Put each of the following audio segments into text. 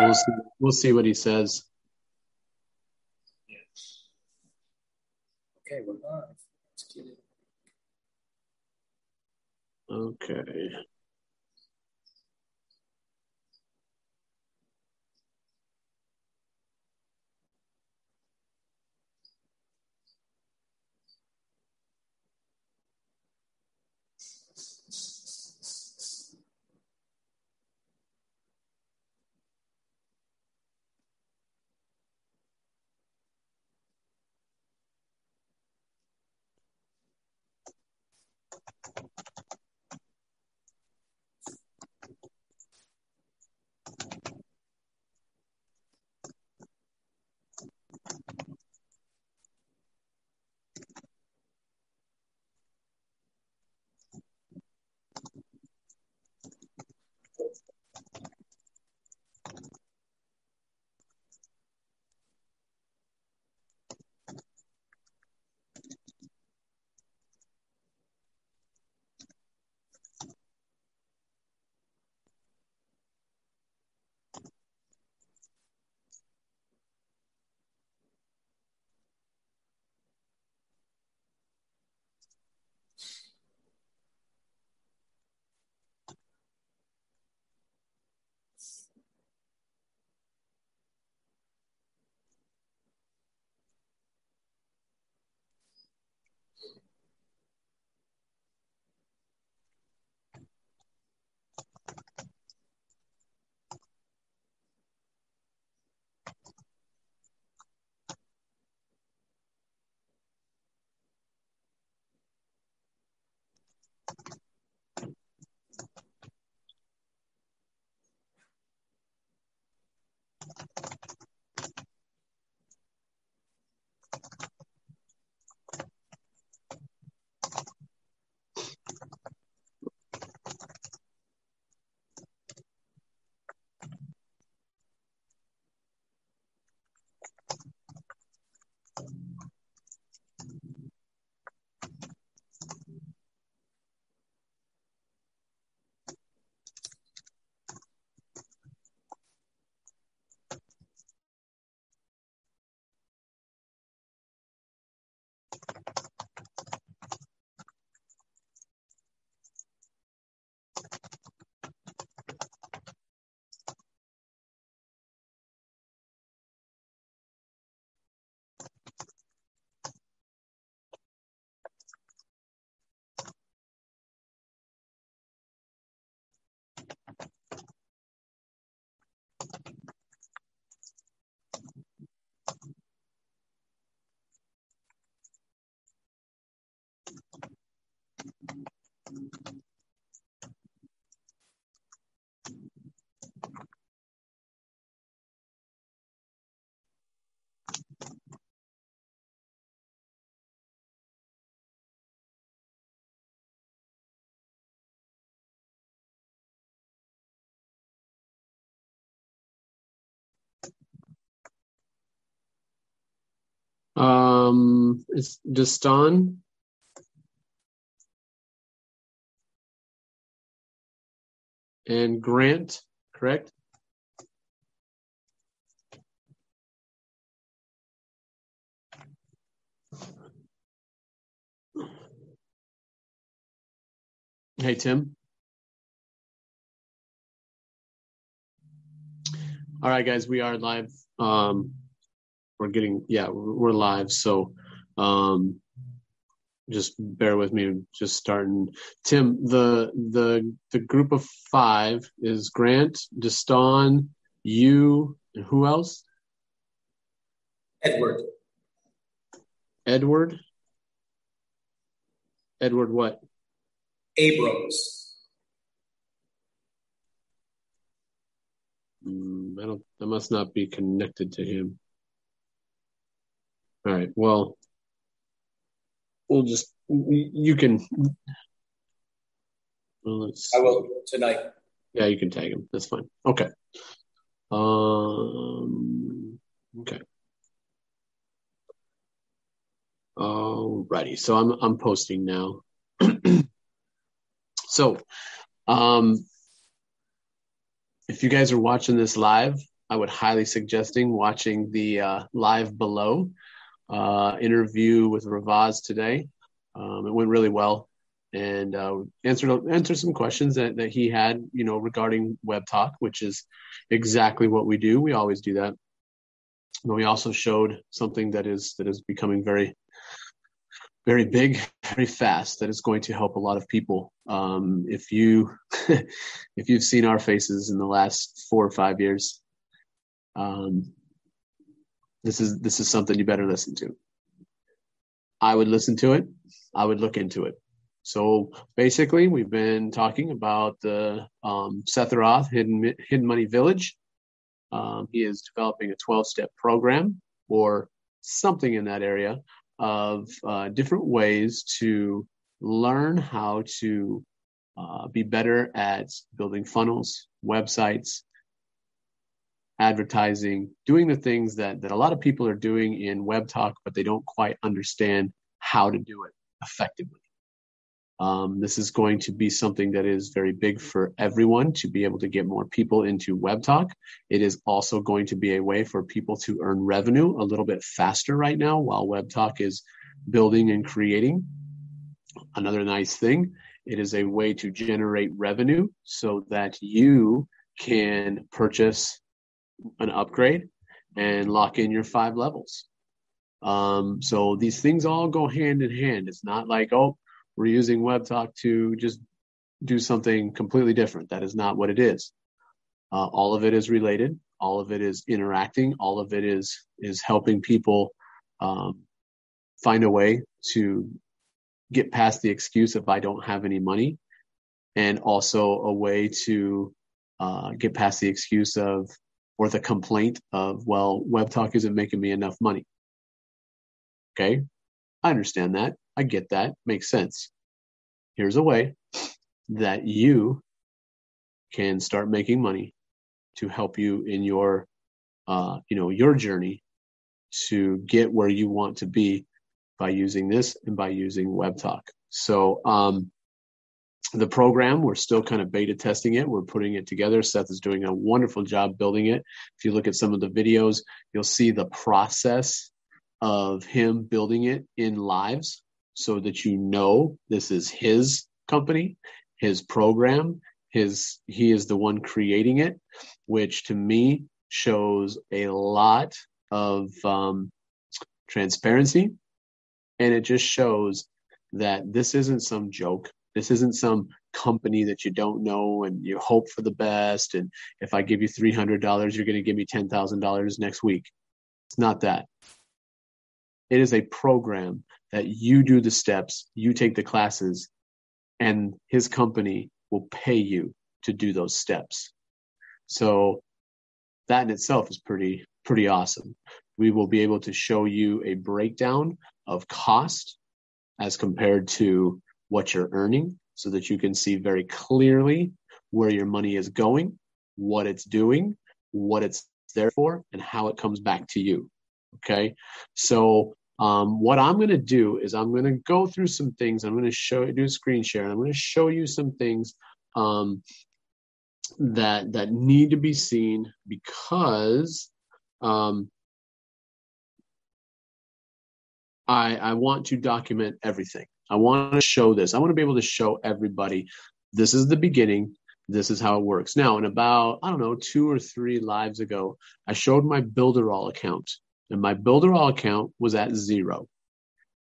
We'll see, we'll see what he says. Okay, we're live. Let's get it. Okay. Um, it's Deston. And Grant, correct? Hey, Tim. All right, guys, we are live. Um, we're getting, yeah, we're live. So, um, just bear with me. Just starting. Tim, the the the group of five is Grant, Deston, you, and who else? Edward. Edward. Edward, what? Abrams. Mm, I don't. I must not be connected to him. All right. Well, we'll just. You can. Well. I will tonight. Yeah, you can tag him. That's fine. Okay. Um. Okay. Alrighty. So I'm I'm posting now. so, um, if you guys are watching this live, I would highly suggesting watching the uh, live below uh, interview with Ravaz today. Um, it went really well and uh, answered answered some questions that, that he had, you know, regarding web talk, which is exactly what we do. We always do that. But we also showed something that is that is becoming very very big, very fast. That is going to help a lot of people. Um, if you if you've seen our faces in the last four or five years, um, this is this is something you better listen to. I would listen to it. I would look into it. So basically, we've been talking about the um, Seth Roth Hidden Hidden Money Village. Um, he is developing a 12-step program or something in that area of uh, different ways to learn how to uh, be better at building funnels, websites, advertising, doing the things that, that a lot of people are doing in web talk, but they don't quite understand how to do it effectively. Um, this is going to be something that is very big for everyone to be able to get more people into web talk. It is also going to be a way for people to earn revenue a little bit faster right now while web talk is building and creating. Another nice thing, it is a way to generate revenue so that you can purchase an upgrade and lock in your five levels. Um, so these things all go hand in hand. It's not like, oh, we're using WebTalk to just do something completely different. That is not what it is. Uh, all of it is related. All of it is interacting. All of it is is helping people um, find a way to get past the excuse of I don't have any money, and also a way to uh, get past the excuse of or the complaint of, well, WebTalk isn't making me enough money. Okay. I understand that. I get that. Makes sense. Here's a way that you can start making money to help you in your, uh, you know, your journey to get where you want to be by using this and by using WebTalk. So, um, the program. We're still kind of beta testing it. We're putting it together. Seth is doing a wonderful job building it. If you look at some of the videos, you'll see the process of him building it in lives so that you know this is his company, his program, his he is the one creating it, which to me shows a lot of um, transparency, and it just shows that this isn't some joke. This isn't some company that you don't know and you hope for the best. And if I give you $300, you're going to give me $10,000 next week. It's not that. It is a program that you do the steps, you take the classes, and his company will pay you to do those steps. So that in itself is pretty, pretty awesome. We will be able to show you a breakdown of cost as compared to what you're earning so that you can see very clearly where your money is going, what it's doing, what it's there for, and how it comes back to you. Okay. So, um, what I'm going to do is I'm going to go through some things. I'm going to show you do a screen share. And I'm going to show you some things um, that that need to be seen because um, I I want to document everything. I want to show this. I want to be able to show everybody this is the beginning. This is how it works. Now, in about, I don't know, two or three lives ago, I showed my Builderall account, and my Builderall account was at zero.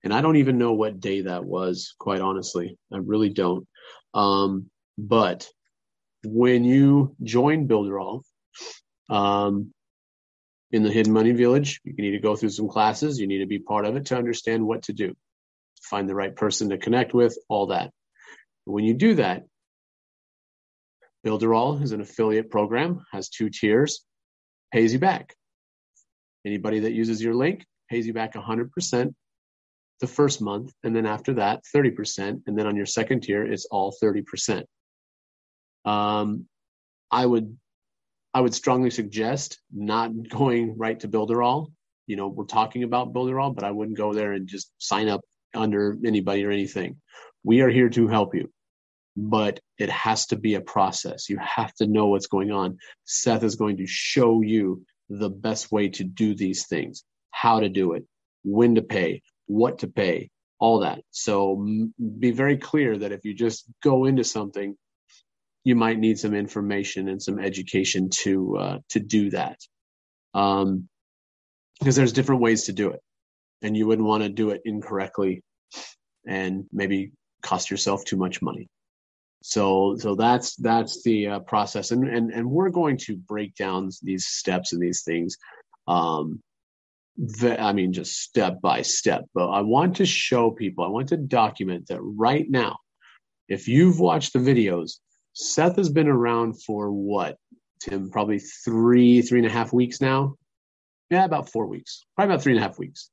And I don't even know what day that was, quite honestly. I really don't. Um, but when you join Builderall, um, in the Hidden Money Village, you need to go through some classes. You need to be part of it to understand what to do find the right person to connect with, all that. When you do that, Builderall is an affiliate program, has two tiers, pays you back. Anybody that uses your link pays you back 100% the first month, and then after that, 30%, and then on your second tier, it's all 30%. Um, I would I would strongly suggest not going right to Builderall. You know, we're talking about Builderall, but I wouldn't go there and just sign up under anybody or anything. We are here to help you. But it has to be a process. You have to know what's going on. Seth is going to show you the best way to do these things, how to do it, when to pay, what to pay, all that. So be very clear that if you just go into something, you might need some information and some education to uh, to do that, um, because there's different ways to do it, and you wouldn't want to do it incorrectly, and maybe cost yourself too much money. So so that's that's the uh, process, and and and we're going to break down these steps and these things. Um, the, I mean, just step by step. But I want to show people, I want to document that right now, if you've watched the videos, Seth has been around for what, Tim? Probably three, three and a half weeks now. Yeah, about four weeks, probably about three and a half weeks.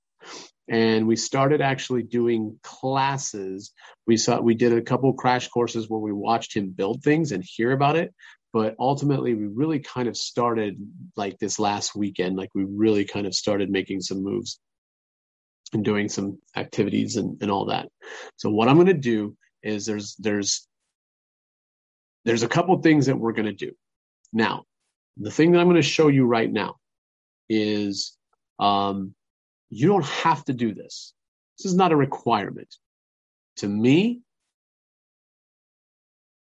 And we started actually doing classes. We saw we did a couple crash courses where we watched him build things and hear about it. But ultimately, we really kind of started like this last weekend. Like we really kind of started making some moves and doing some activities and, and all that. So what I'm going to do is there's there's there's a couple things that we're going to do. Now, the thing that I'm going to show you right now is um, you don't have to do this. This is not a requirement. To me,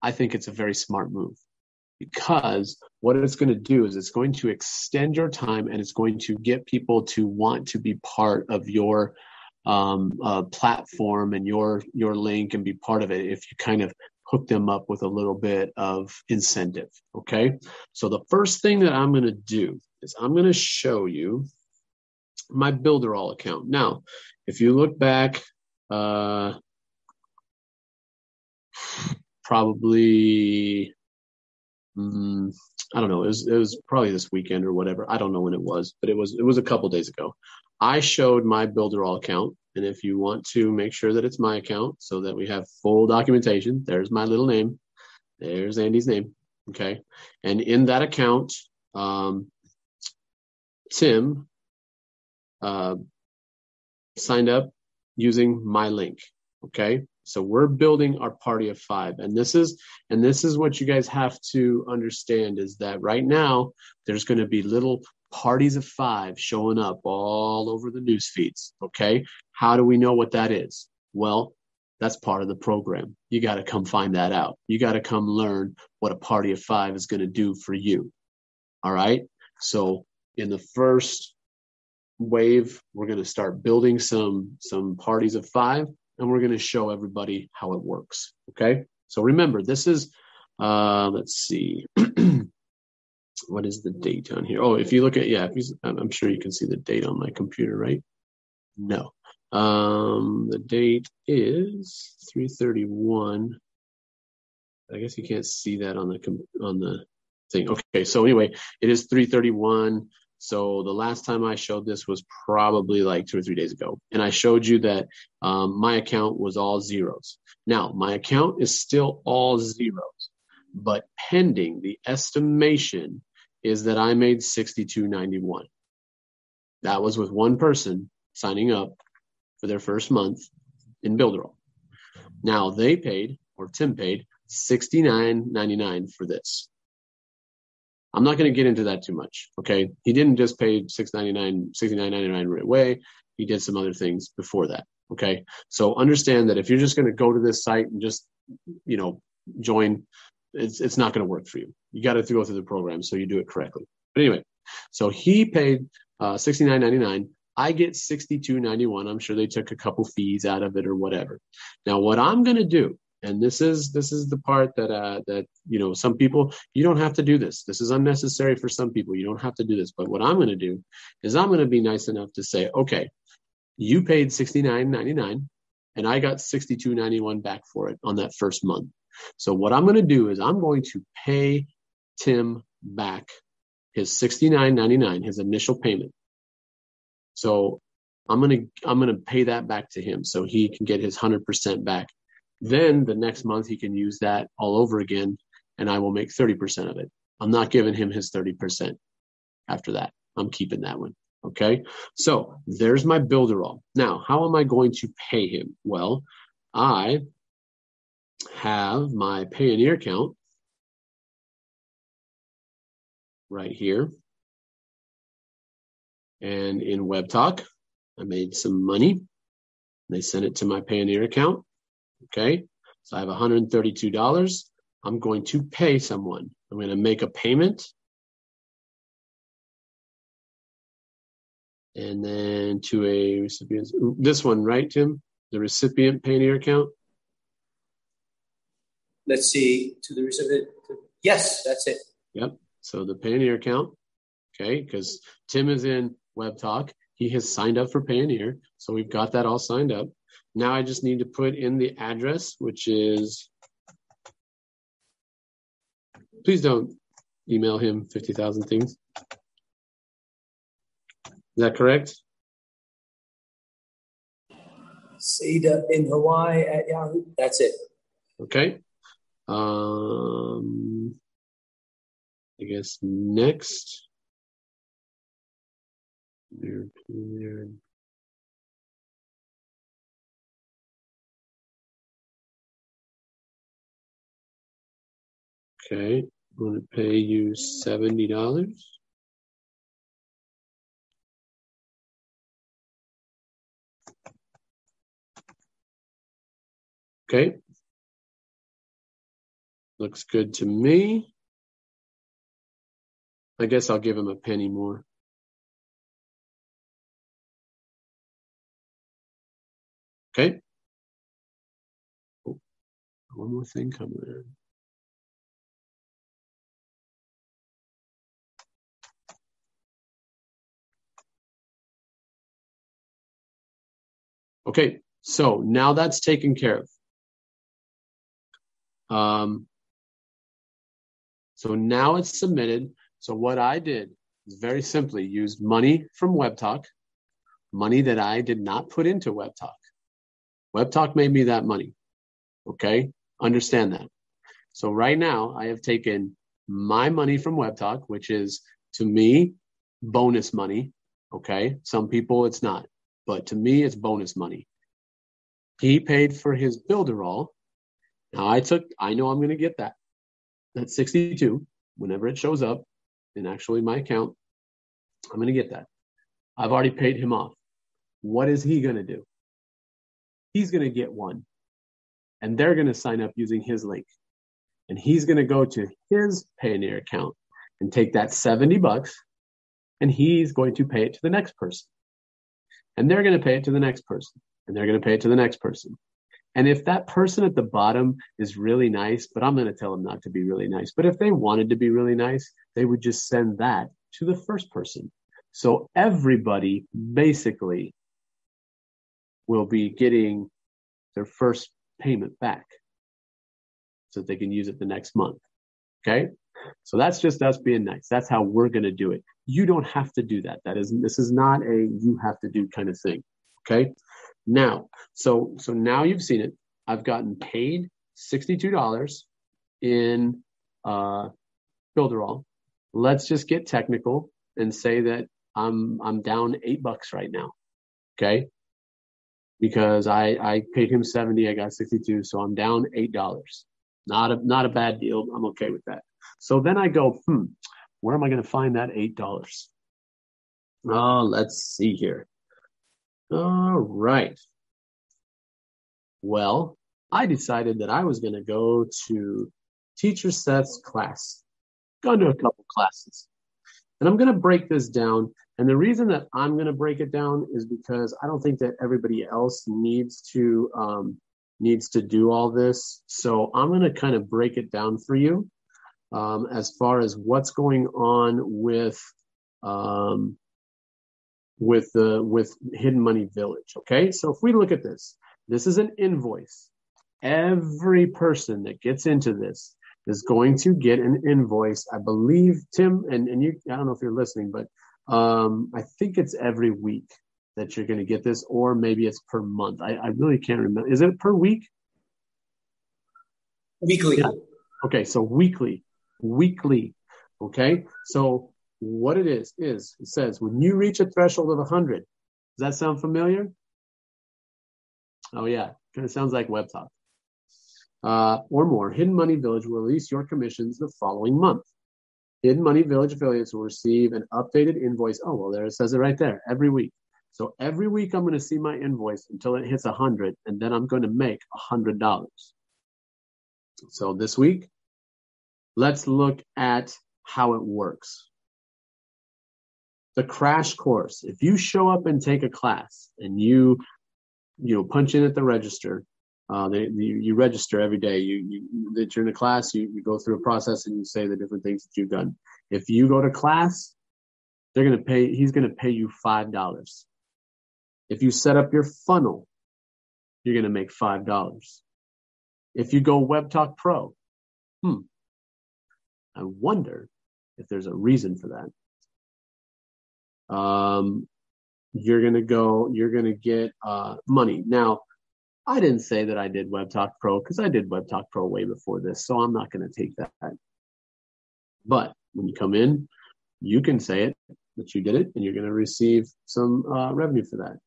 I think it's a very smart move because what it's going to do is it's going to extend your time and it's going to get people to want to be part of your um, uh, platform and your your link and be part of it if you kind of hook them up with a little bit of incentive. Okay. So the first thing that I'm going to do is I'm going to show you my Builderall account. Now, if you look back, uh, probably, mm, I don't know, it was, it was probably this weekend or whatever. I don't know when it was, but it was, it was a couple days ago. I showed my Builderall account and if you want to make sure that it's my account so that we have full documentation, there's my little name. There's Andy's name. Okay. And in that account, um, Tim uh, signed up using my link. Okay. So we're building our party of five. And this is, and this is what you guys have to understand is that right now there's going to be little parties of five showing up all over the news feeds. Okay. How do we know what that is? Well, that's part of the program. You got to come find that out. You got to come learn what a party of five is going to do for you. All right. So in the first wave, we're going to start building some, some parties of five and we're going to show everybody how it works. Okay. So remember, this is, uh, let's see. what is the date on here? Oh, if you look at, yeah, you, I'm sure you can see the date on my computer, right? No. Um, the date is 331. I guess you can't see that on the, on the thing. Okay. So anyway, it is 331. So the last time I showed this was probably like two or three days ago. And I showed you that um, my account was all zeros. Now, my account is still all zeros, but pending the estimation is that I made 6291. That was with one person signing up for their first month in Builderall. Now they paid, or Tim paid, 69.99 for this. I'm not going to get into that too much. Okay. He didn't just pay 699, 69.99 right away. He did some other things before that. Okay. So understand that if you're just going to go to this site and just, you know, join, it's, it's not going to work for you. You got to go through the program so you do it correctly. But anyway, so he paid uh, 69.99. I get 62.91. I'm sure they took a couple fees out of it or whatever. Now, what I'm going to do and this is this is the part that uh, that you know some people you don't have to do this. This is unnecessary for some people. You don't have to do this. But what i'm going to do is i'm going to be nice enough to say okay you paid 69.99 and i got 62.91 back for it on that first month. So what i'm going to do is i'm going to pay tim back his 69.99 his initial payment. So i'm going to i'm going to pay that back to him so he can get his 100% back then the next month he can use that all over again and I will make 30% of it. I'm not giving him his 30% after that. I'm keeping that one. Okay. So there's my Builderall. Now, how am I going to pay him? Well, I have my Payoneer account right here. And in WebTalk, I made some money. They sent it to my Payoneer account. Okay. So I have $132. I'm going to pay someone. I'm going to make a payment. And then to a recipient, this one, right, Tim? The recipient Payoneer account? Let's see, to the recipient. Yes, that's it. Yep. So the Payoneer account, okay, because Tim is in WebTalk. He has signed up for Payoneer. So we've got that all signed up. Now I just need to put in the address, which is, please don't email him 50,000 things. Is that correct? Seda in Hawaii at Yahoo. That's it. Okay. Um, I guess next. Okay, I'm going to pay you $70. Okay. Looks good to me. I guess I'll give him a penny more. Okay. Oh, one more thing coming in. Okay, so now that's taken care of. Um, so now it's submitted. So what I did is very simply use money from WebTalk, money that I did not put into WebTalk. WebTalk made me that money. Okay, understand that. So right now I have taken my money from WebTalk, which is to me bonus money. Okay, some people it's not but to me, it's bonus money. He paid for his Builderall. Now I took, I know I'm going to get that. That's 62 whenever it shows up in actually my account. I'm going to get that. I've already paid him off. What is he going to do? He's going to get one. And they're going to sign up using his link. And he's going to go to his Payoneer account and take that 70 bucks and he's going to pay it to the next person. And they're going to pay it to the next person and they're going to pay it to the next person. And if that person at the bottom is really nice but i'm going to tell them not to be really nice but if they wanted to be really nice they would just send that to the first person. So everybody basically will be getting their first payment back so that they can use it the next month okay so that's just us being nice. That's how we're going to do it. You don't have to do that. That is, this is not a you have to do kind of thing. Okay. Now, so, so now you've seen it. I've gotten paid $62 in, uh, Builderall. Let's just get technical and say that I'm, I'm down eight bucks right now. Okay. Because I, I paid him 70, I got 62. So I'm down $8. Not a, not a bad deal. I'm okay with that. So then I go, hmm, where am I going to find that $8? Oh, let's see here. All right. Well, I decided that I was going to go to Teacher Seth's class. Gone to a couple classes. And I'm going to break this down. And the reason that I'm going to break it down is because I don't think that everybody else needs to um, needs to do all this. So I'm going to kind of break it down for you um, as far as what's going on with um, with the with Hidden Money Village. Okay, so if we look at this, this is an invoice. Every person that gets into this is going to get an invoice. I believe Tim and and you. I don't know if you're listening, but um, I think it's every week that you're going to get this, or maybe it's per month. I, I really can't remember. Is it per week? Weekly. Yeah. Okay, so weekly weekly. Okay. So what it is, is it says when you reach a threshold of 100, does that sound familiar? Oh, yeah. Kind of sounds like WebTalk. uh, or more, Hidden Money Village will release your commissions the following month. Hidden Money Village affiliates will receive an updated invoice. Oh, well, there it says it right there every week. So every week I'm going to see my invoice until it hits a hundred, and then I'm going to make a hundred dollars. So this week, let's look at how it works. The crash course. If you show up and take a class and you, you know, punch in at the register, uh, they, you, you, register every day. You, you that you're in a class. You, you go through a process and you say the different things that you've done. If you go to class, they're going to pay. He's going to pay you five dollars. If you set up your funnel, you're going to make five dollars. If you go Web Talk Pro, hmm, I wonder if there's a reason for that. Um, you're going to go. You're going to get uh, money now I didn't say that I did Web Talk Pro because I did Web Talk Pro way before this, so I'm not going to take that. But when you come in, you can say it that you did it, and you're going to receive some uh, revenue for that.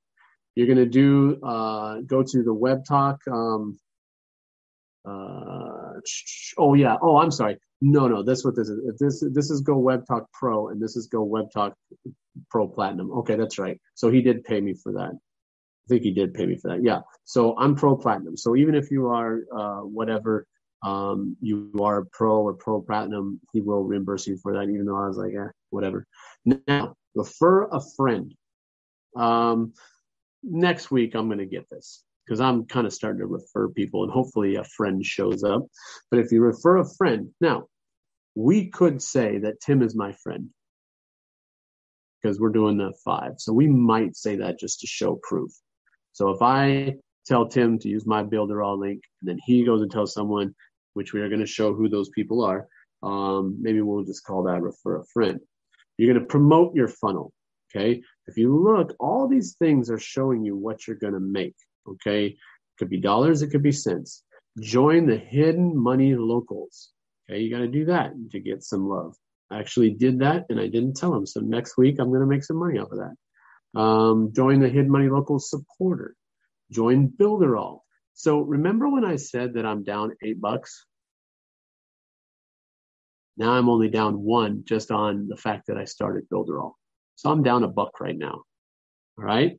You're going to do uh, go to the Web Talk. Um, uh, oh yeah. Oh, I'm sorry. No, no. That's what this is. If this this is Go Web Talk Pro, and this is Go Web Talk Pro Platinum. Okay, that's right. So he did pay me for that. I think he did pay me for that. Yeah. So I'm pro platinum. So even if you are uh, whatever um, you are pro or pro platinum, he will reimburse you for that. Even though I was like, eh, whatever. Now refer a friend. Um, next week I'm going to get this because I'm kind of starting to refer people, and hopefully a friend shows up. But if you refer a friend, now we could say that Tim is my friend because we're doing the five. So we might say that just to show proof. So if I tell Tim to use my Builderall link, and then he goes and tells someone, which we are going to show who those people are, um, maybe we'll just call that refer a friend. You're going to promote your funnel. Okay. If you look, all these things are showing you what you're going to make. Okay. It could be dollars, it could be cents. Join the hidden money locals. Okay. You got to do that to get some love. I actually did that and I didn't tell him. So next week I'm going to make some money off of that. Um, join the Hidden Money Local supporter. Join Builderall. So remember when I said that I'm down eight bucks? Now I'm only down one just on the fact that I started Builderall. So I'm down a buck right now. All right.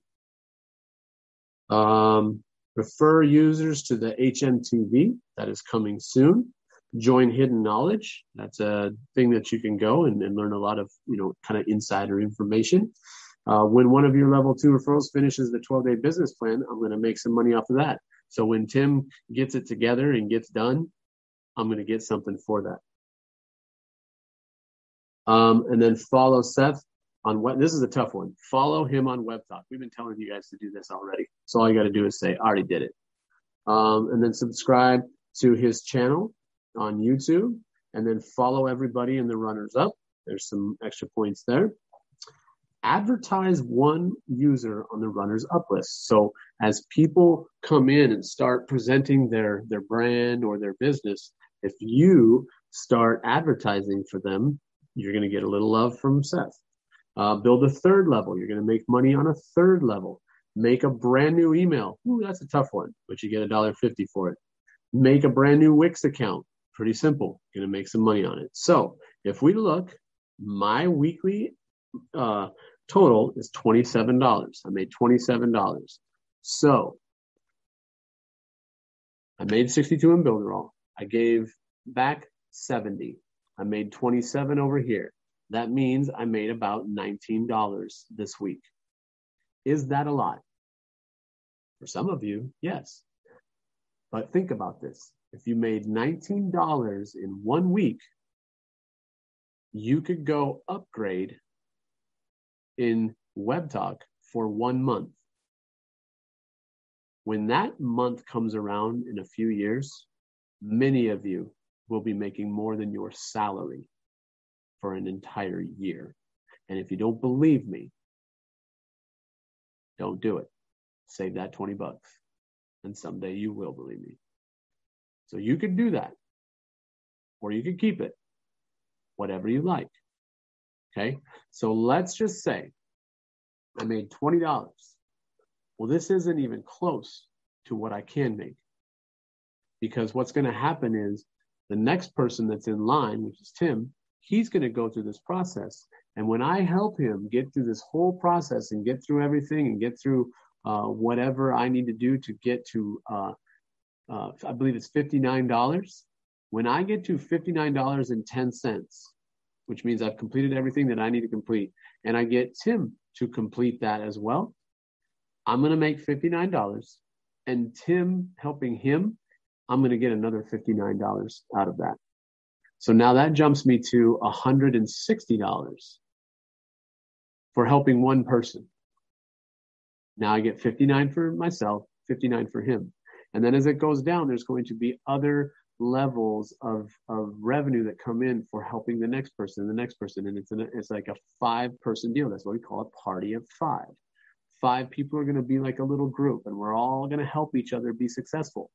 Um, refer users to the HMTV that is coming soon. Join Hidden Knowledge. That's a thing that you can go and, and learn a lot of, you know, kind of insider information. Uh, when one of your level two referrals finishes the 12 day business plan, I'm going to make some money off of that. So when Tim gets it together and gets done, I'm going to get something for that. Um, and then follow Seth on what this is a tough one. Follow him on Web Talk. We've been telling you guys to do this already. So all you got to do is say, I already did it. Um, and then subscribe to his channel on YouTube and then follow everybody in the runners up. There's some extra points there advertise one user on the runners up list. So as people come in and start presenting their, their brand or their business, if you start advertising for them, you're going to get a little love from Seth. Uh, build a third level. You're going to make money on a third level. Make a brand new email. Ooh, that's a tough one, but you get a dollar fifty for it. Make a brand new Wix account. Pretty simple. Going to make some money on it. So if we look, my weekly uh, total is $27. I made $27. So I made 62 in Builderall. I gave back 70. I made 27 over here. That means I made about $19 this week. Is that a lot? For some of you, yes. But think about this. If you made $19 in one week, you could go upgrade in WebTalk for one month. When that month comes around in a few years, many of you will be making more than your salary for an entire year. And if you don't believe me, don't do it. Save that 20 bucks. And someday you will believe me. So you could do that. Or you could keep it. Whatever you like. Okay. So let's just say I made $20. Well, this isn't even close to what I can make. Because what's going to happen is the next person that's in line, which is Tim, he's going to go through this process. And when I help him get through this whole process and get through everything and get through uh, whatever I need to do to get to, uh, uh, I believe it's $59. When I get to $59.10, which means I've completed everything that I need to complete, and I get Tim to complete that as well, I'm going to make $59. And Tim helping him, I'm going to get another $59 out of that. So now that jumps me to $160 for helping one person. Now I get 59 for myself, 59 for him. And then as it goes down, there's going to be other levels of, of revenue that come in for helping the next person, the next person. And it's, an, it's like a five person deal. That's what we call a party of five. Five people are going to be like a little group and we're all going to help each other be successful.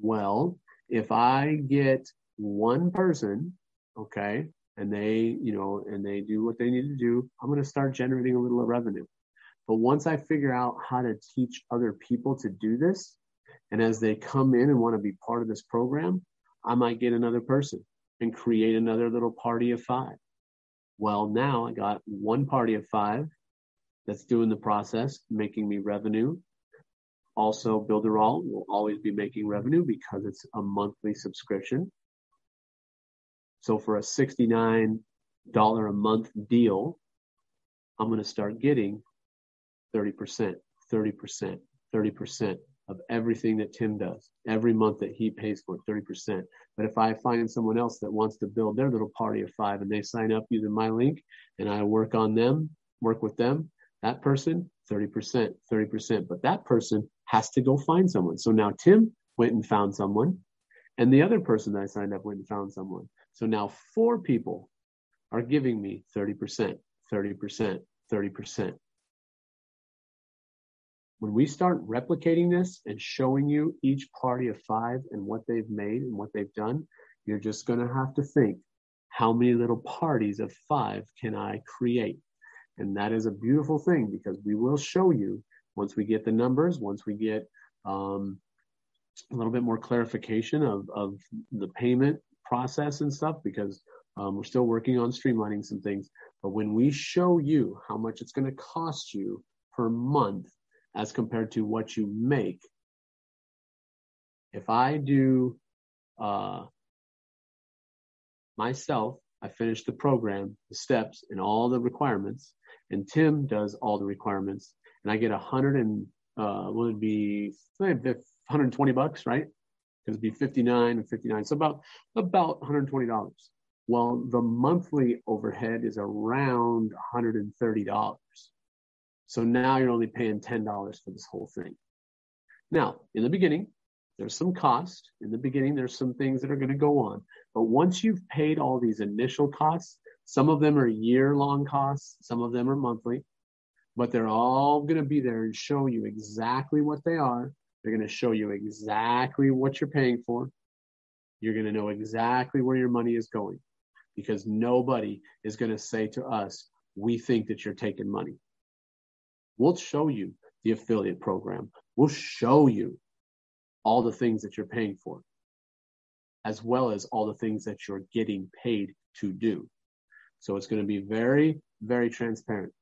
Well, if I get one person, okay, and they, you know, and they do what they need to do, I'm going to start generating a little of revenue. But once I figure out how to teach other people to do this, and as they come in and want to be part of this program, I might get another person and create another little party of five. Well, now I got one party of five that's doing the process, making me revenue. Also, Builderall will always be making revenue because it's a monthly subscription. So for a $69 a month deal, I'm going to start getting 30%, 30%, 30% of everything that Tim does every month that he pays for 30%. But if I find someone else that wants to build their little party of five and they sign up using my link and I work on them, work with them, that person, 30%, 30%. But that person has to go find someone. So now Tim went and found someone, and the other person that I signed up went and found someone. So now four people are giving me 30%, 30%, 30% when we start replicating this and showing you each party of five and what they've made and what they've done, you're just going to have to think how many little parties of five can I create? And that is a beautiful thing because we will show you once we get the numbers, once we get um, a little bit more clarification of, of the payment process and stuff, because um, we're still working on streamlining some things. But when we show you how much it's going to cost you per month as compared to what you make. If I do uh, myself, I finish the program, the steps, and all the requirements, and Tim does all the requirements, and I get a hundred and uh, it be 120 bucks, right? Because it'd be 59 and 59, so about about 120 dollars. Well, the monthly overhead is around 130 dollars. So now you're only paying $10 for this whole thing. Now, in the beginning, there's some cost. In the beginning, there's some things that are going to go on. But once you've paid all these initial costs, some of them are year long costs, some of them are monthly, but they're all going to be there and show you exactly what they are. They're going to show you exactly what you're paying for. You're going to know exactly where your money is going because nobody is going to say to us, we think that you're taking money. We'll show you the affiliate program. We'll show you all the things that you're paying for, as well as all the things that you're getting paid to do. So it's going to be very, very transparent.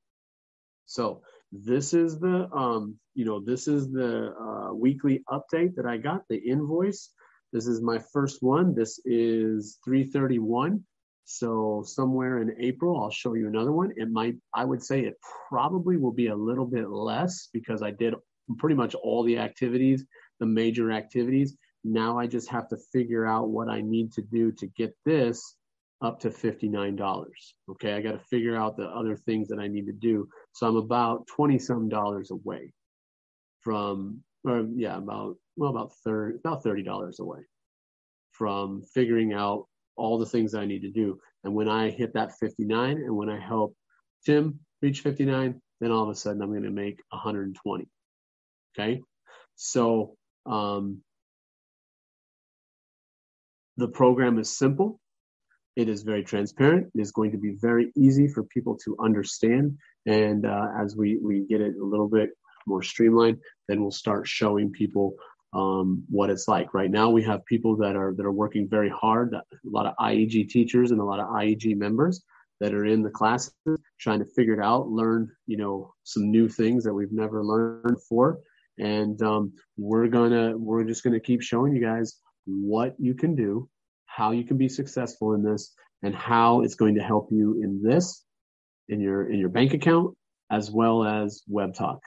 So this is the, um, you know, this is the uh, weekly update that I got, the invoice. This is my first one. This is 331. So somewhere in April, I'll show you another one. It might, I would say it probably will be a little bit less because I did pretty much all the activities, the major activities. Now I just have to figure out what I need to do to get this up to $59. Okay. I got to figure out the other things that I need to do. So I'm about 20 some dollars away from, or yeah, about, well, about 30, about $30 away from figuring out all the things I need to do. And when I hit that 59 and when I help Tim reach 59, then all of a sudden I'm going to make 120. Okay. So, um, the program is simple. It is very transparent. It is going to be very easy for people to understand. And uh, as we, we get it a little bit more streamlined, then we'll start showing people um, what it's like. Right now, we have people that are that are working very hard. A lot of IEG teachers and a lot of IEG members that are in the classes trying to figure it out, learn you know some new things that we've never learned before, and um, we're gonna we're just gonna keep showing you guys what you can do, how you can be successful in this, and how it's going to help you in this, in your in your bank account, as well as Web Talk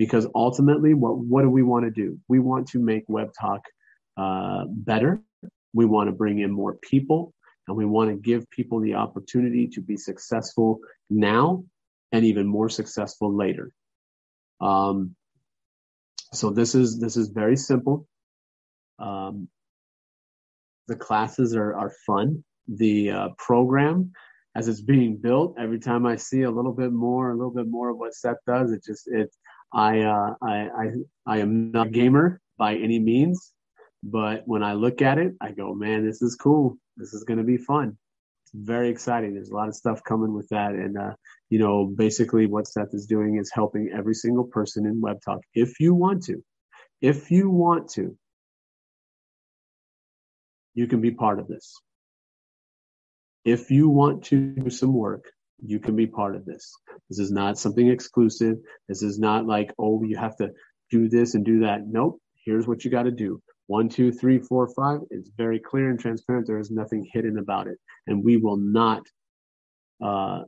because ultimately what what do we want to do? We want to make web talk uh, better. We want to bring in more people and we want to give people the opportunity to be successful now and even more successful later. Um, so this is this is very simple. Um, the classes are, are fun. The uh, program as it's being built every time i see a little bit more a little bit more of what seth does it just it I, uh, I, I, I am not a gamer by any means, but when I look at it, I go, man, this is cool. This is going to be fun. It's very exciting. There's a lot of stuff coming with that. And, uh, you know, basically what Seth is doing is helping every single person in Web Talk. If you want to, if you want to, you can be part of this. If you want to do some work, you can be part of this. This is not something exclusive. This is not like, oh, you have to do this and do that. Nope. Here's what you got to do. One, two, three, four, five. It's very clear and transparent. There is nothing hidden about it. And we will not, uh,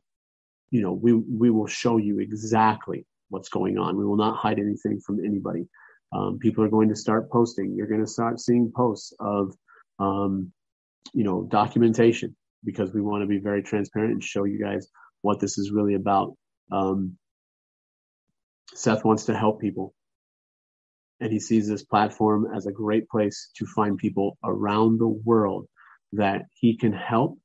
you know, we, we will show you exactly what's going on. We will not hide anything from anybody. Um, people are going to start posting. You're going to start seeing posts of, um, you know, documentation because we want to be very transparent and show you guys what this is really about. Um, Seth wants to help people. And he sees this platform as a great place to find people around the world that he can help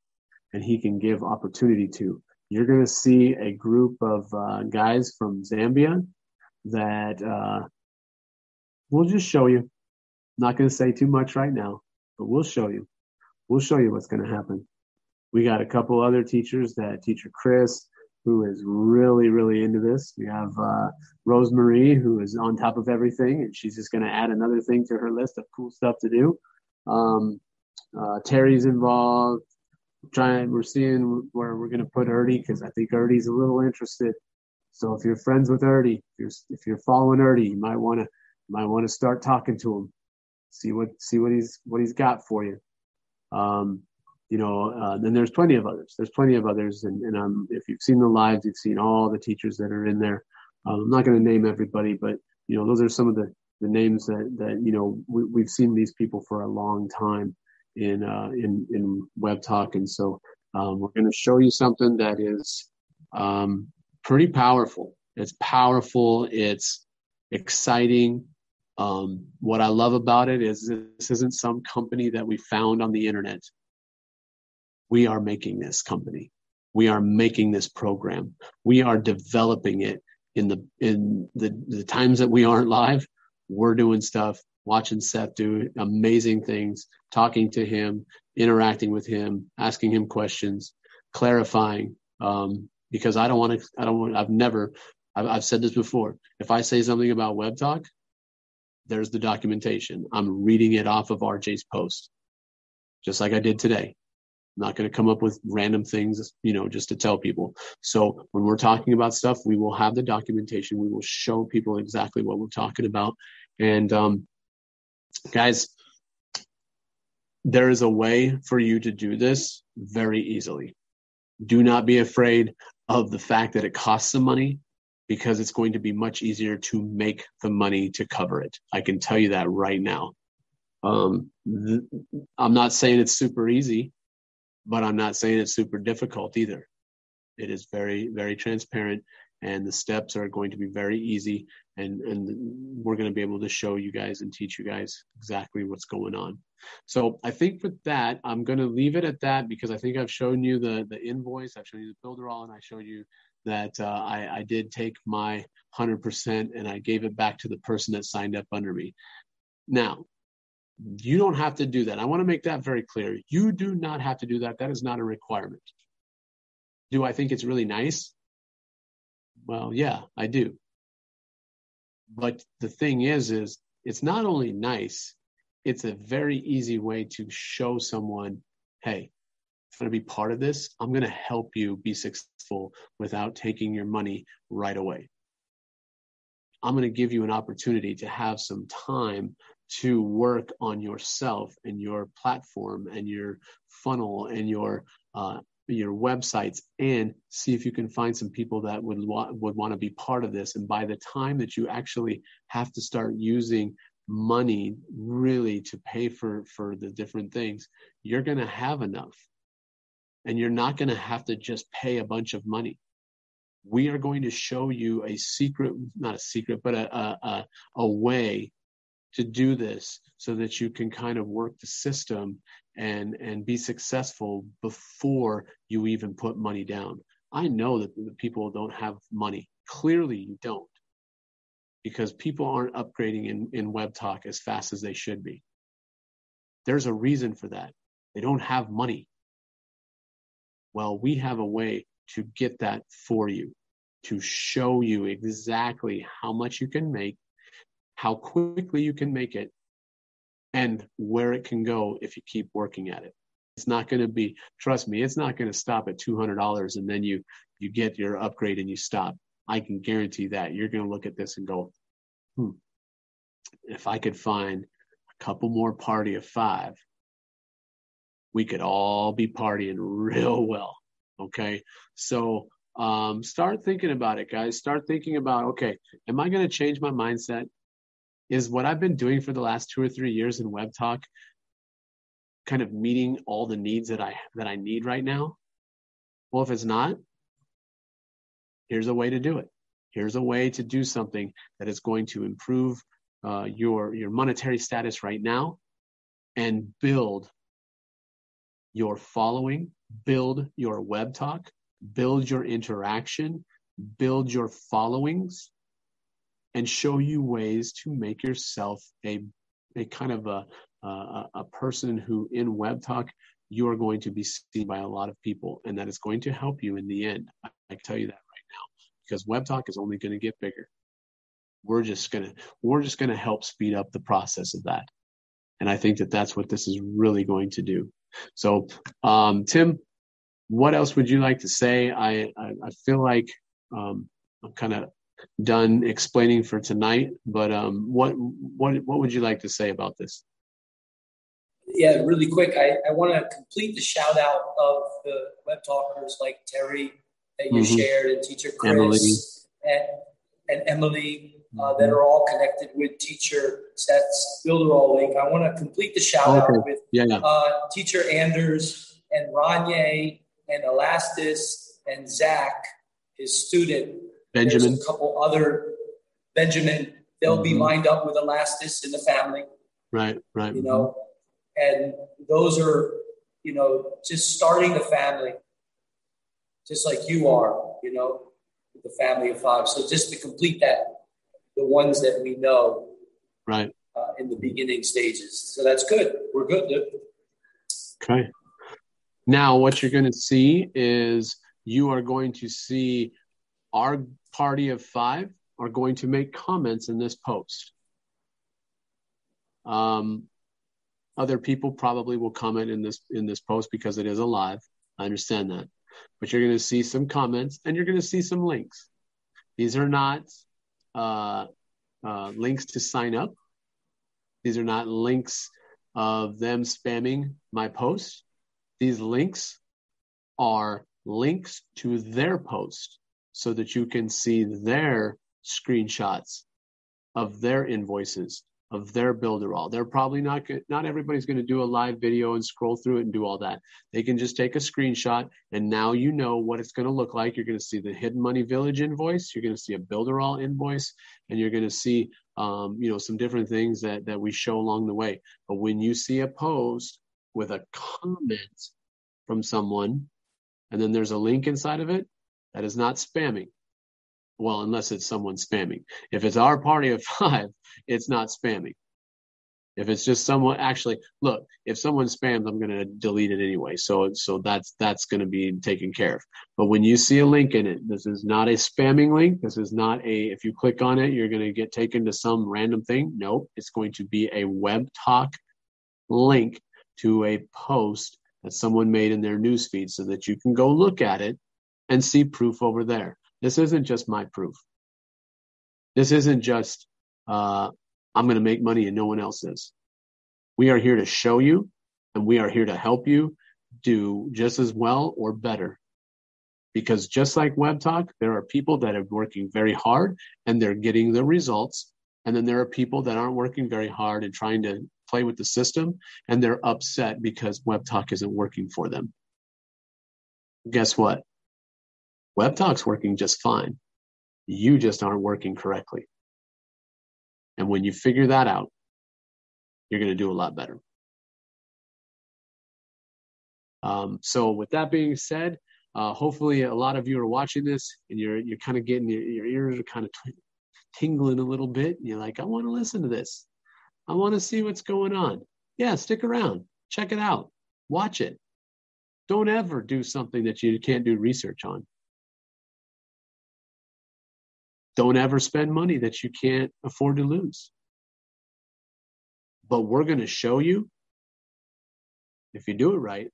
and he can give opportunity to. You're going to see a group of uh, guys from Zambia that uh, we'll just show you. Not going to say too much right now, but we'll show you. We'll show you what's going to happen. We got a couple other teachers that teacher Chris, who is really, really into this. We have uh, Rosemarie, who is on top of everything, and she's just going to add another thing to her list of cool stuff to do. Um, uh, Terry's involved. Trying, we're seeing where we're going to put Erdy because I think Erdy's a little interested. So if you're friends with Erdy, if you're if you're following Erdy, you might want to might want to start talking to him, see what see what he's what he's got for you. Um, you know, uh, then there's plenty of others. There's plenty of others, and, and um, if you've seen the lives, you've seen all the teachers that are in there. Um, I'm not going to name everybody, but you know, those are some of the, the names that that you know we, we've seen these people for a long time in uh, in in Web Talk, and so um, we're going to show you something that is um, pretty powerful. It's powerful. It's exciting. Um, what I love about it is this isn't some company that we found on the internet we are making this company. We are making this program. We are developing it in the in the, the times that we aren't live. We're doing stuff, watching Seth do amazing things, talking to him, interacting with him, asking him questions, clarifying. Um, because I don't want to. I don't want. I've never. I've, I've said this before. If I say something about Web Talk, there's the documentation. I'm reading it off of RJ's post, just like I did today. Not going to come up with random things, you know, just to tell people. So when we're talking about stuff, we will have the documentation. We will show people exactly what we're talking about. And um, guys, there is a way for you to do this very easily. Do not be afraid of the fact that it costs some money because it's going to be much easier to make the money to cover it. I can tell you that right now. Um, th- I'm not saying it's super easy but I'm not saying it's super difficult either. It is very, very transparent and the steps are going to be very easy and, and we're going to be able to show you guys and teach you guys exactly what's going on. So I think with that, I'm going to leave it at that because I think I've shown you the, the invoice, I've shown you the Builderall, and I showed you that uh, I, I did take my 100% and I gave it back to the person that signed up under me. Now, you don't have to do that. I want to make that very clear. You do not have to do that. That is not a requirement. Do I think it's really nice? Well, yeah, I do. But the thing is, is it's not only nice, it's a very easy way to show someone, hey, I'm going to be part of this, I'm going to help you be successful without taking your money right away. I'm going to give you an opportunity to have some time to work on yourself and your platform and your funnel and your uh, your websites and see if you can find some people that would wa- would want to be part of this. And by the time that you actually have to start using money really to pay for for the different things you're going to have enough. And you're not going to have to just pay a bunch of money. We are going to show you a secret not a secret but a a, a way to do this so that you can kind of work the system and and be successful before you even put money down. I know that the people don't have money. Clearly you don't. Because people aren't upgrading in, in web talk as fast as they should be. There's a reason for that. They don't have money. Well, we have a way to get that for you, to show you exactly how much you can make, how quickly you can make it, and where it can go if you keep working at it. It's not going to be, trust me, it's not going to stop at $200 and then you, you get your upgrade and you stop. I can guarantee that you're going to look at this and go, hmm, if I could find a couple more party of five, we could all be partying real well. Okay. So, um, start thinking about it, guys. Start thinking about, okay, am I going to change my mindset? Is what I've been doing for the last two or three years in Web Talk kind of meeting all the needs that I that I need right now? Well, if it's not, here's a way to do it. Here's a way to do something that is going to improve uh, your your monetary status right now and build your following, build your web talk, build your interaction, build your followings, and show you ways to make yourself a, a kind of a, a, a person who in web talk you are going to be seen by a lot of people and that is going to help you in the end. I, can tell you that right now because web talk is only going to get bigger. We're just going to we're just going to help speed up the process of that. And i think that that's what this is really going to do. So um, tim what else would you like to say? I i, I feel like um, i'm kind of done explaining for tonight. But um, what what what would you like to say about this? Yeah, really quick. I, I want to complete the shout out of the web talkers like Terry that you mm-hmm. shared and teacher Chris Emily. And, and Emily uh, mm-hmm. that are all connected with teacher Seth's Builderall link. I want to complete the shout okay. out with yeah, yeah. Uh, teacher Anders and Ranye and Elastis and Zach, his student Benjamin. There's a couple other Benjamin. They'll mm-hmm. be lined up with Elastis in the family. Right, right. You know, and those are, you know, just starting the family, just like you are, you know, the family of five. So just to complete that, the ones that we know, right, uh, in the beginning stages. So that's good. We're good. Dude. Okay. Now, what you're going to see is you are going to see our party of five are going to make comments in this post. Um, other people probably will comment in this in this post because it is alive. I understand that, but you're going to see some comments and you're going to see some links. These are not uh, uh, links to sign up. These are not links of them spamming my post. These links are links to their post so that you can see their screenshots of their invoices of their Builderall They're probably not not everybody's going to do a live video and scroll through it and do all that. They can just take a screenshot and now you know what it's going to look like. You're going to see the Hidden Money Village invoice. You're going to see a Builderall invoice, and you're going to see um, you know some different things that that we show along the way. But when you see a post with a comment from someone, and then there's a link inside of it, that is not spamming. Well, unless it's someone spamming. If it's our party of five, it's not spamming. If it's just someone actually look, if someone spams, I'm going to delete it anyway. So so that's that's going to be taken care of. But when you see a link in it, this is not a spamming link. This is not a if you click on it, you're going to get taken to some random thing. Nope, it's going to be a web talk link to a post that someone made in their newsfeed so that you can go look at it and see proof over there. This isn't just my proof. This isn't just uh, I'm going to make money and no one else is. We are here to show you and we are here to help you do just as well or better. Because just like Web Talk, there are people that are working very hard and they're getting the results. And then there are people that aren't working very hard and trying to play with the system and they're upset because Web Talk isn't working for them. Guess what? Web Talk's working just fine. You just aren't working correctly. And when you figure that out, you're going to do a lot better. Um, so, with that being said, uh, hopefully a lot of you are watching this and you're you're kind of getting your, your ears are kind of t- tingling a little bit. And you're like, I want to listen to this. I want to see what's going on. Yeah, stick around, check it out, watch it. Don't ever do something that you can't do research on. Don't ever spend money that you can't afford to lose. But we're going to show you if you do it right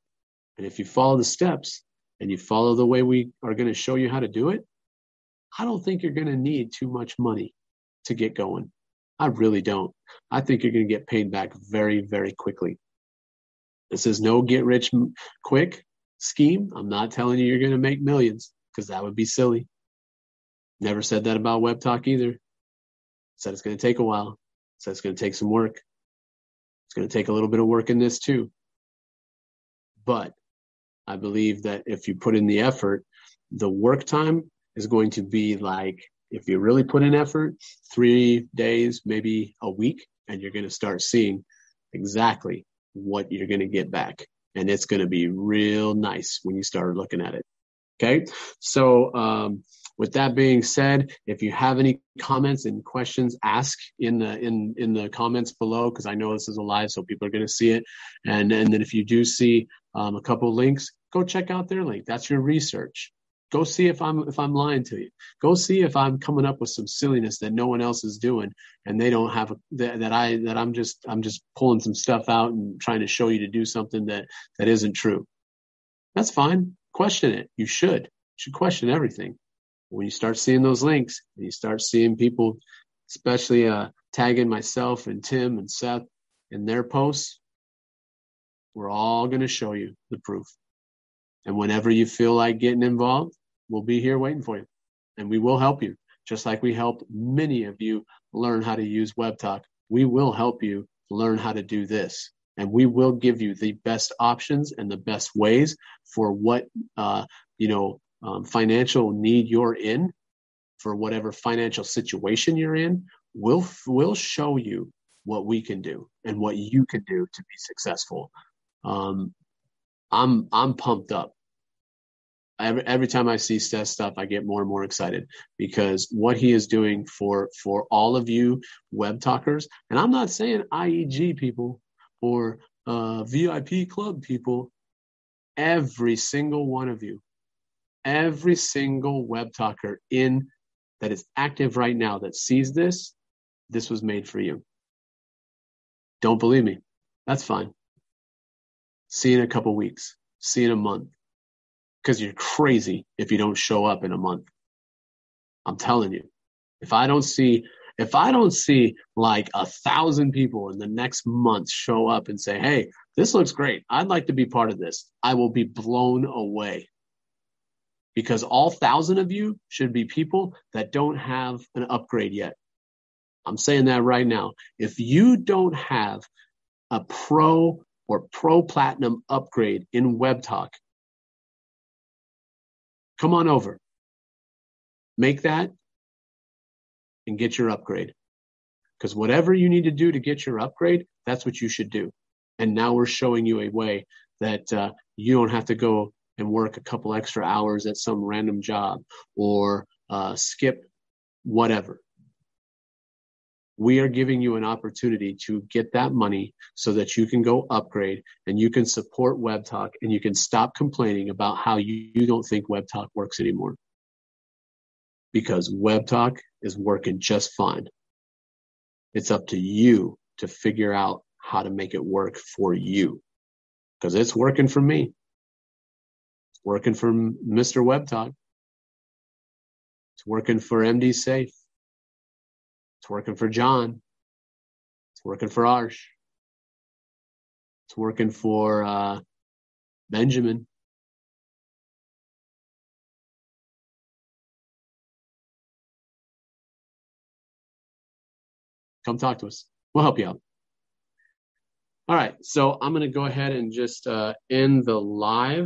and if you follow the steps and you follow the way we are going to show you how to do it, I don't think you're going to need too much money to get going. I really don't. I think you're going to get paid back very, very quickly. This is no get rich quick scheme. I'm not telling you you're going to make millions because that would be silly. Never said that about Web Talk either. Said it's going to take a while. Said it's going to take some work. It's going to take a little bit of work in this too. But I believe that if you put in the effort, the work time is going to be like, if you really put in effort, three days, maybe a week, and you're going to start seeing exactly what you're going to get back. And it's going to be real nice when you start looking at it. Okay. So, um, with that being said, if you have any comments and questions, ask in the in in the comments below because I know this is a live, so people are going to see it. And and then if you do see um, a couple links, go check out their link. That's your research. Go see if I'm if I'm lying to you. Go see if I'm coming up with some silliness that no one else is doing, and they don't have a, that, that I that I'm just I'm just pulling some stuff out and trying to show you to do something that that isn't true. That's fine. Question it. You should. You should question everything when you start seeing those links and you start seeing people, especially uh, tagging myself and Tim and Seth in their posts, we're all going to show you the proof. And whenever you feel like getting involved, we'll be here waiting for you. And we will help you, just like we helped many of you learn how to use WebTalk. We will help you learn how to do this. And we will give you the best options and the best ways for what, uh, you know, um, financial need you're in, for whatever financial situation you're in, we'll we'll show you what we can do and what you can do to be successful. Um, I'm I'm pumped up. Every, every time I see Seth's stuff, I get more and more excited because what he is doing for for all of you web talkers, and I'm not saying IEG people or uh, VIP club people, every single one of you every single web talker in that is active right now that sees this, this was made for you. Don't believe me? That's fine. See in a couple weeks. See in a month. Because you're crazy if you don't show up in a month. I'm telling you. If I don't see if I don't see like a thousand people in the next month show up and say, Hey, this looks great. I'd like to be part of this. I will be blown away because all thousand of you should be people that don't have an upgrade yet. I'm saying that right now. If you don't have a pro or pro platinum upgrade in WebTalk, come on over. Make that and get your upgrade. Because whatever you need to do to get your upgrade, that's what you should do. And now we're showing you a way that uh, you don't have to go and work a couple extra hours at some random job or uh, skip whatever. we are giving you an opportunity to get that money so that you can go upgrade and you can support web talk and you can stop complaining about how you, you don't think web talk works anymore. Because web talk is working just fine. It's up to you to figure out how to make it work for you. Because it's working for me working for mr web it's working for md safe it's working for John. It's working for Arsh. It's working for uh, Benjamin. Come talk to us. We'll help you out. All right, so I'm going to go ahead and just uh, end the live.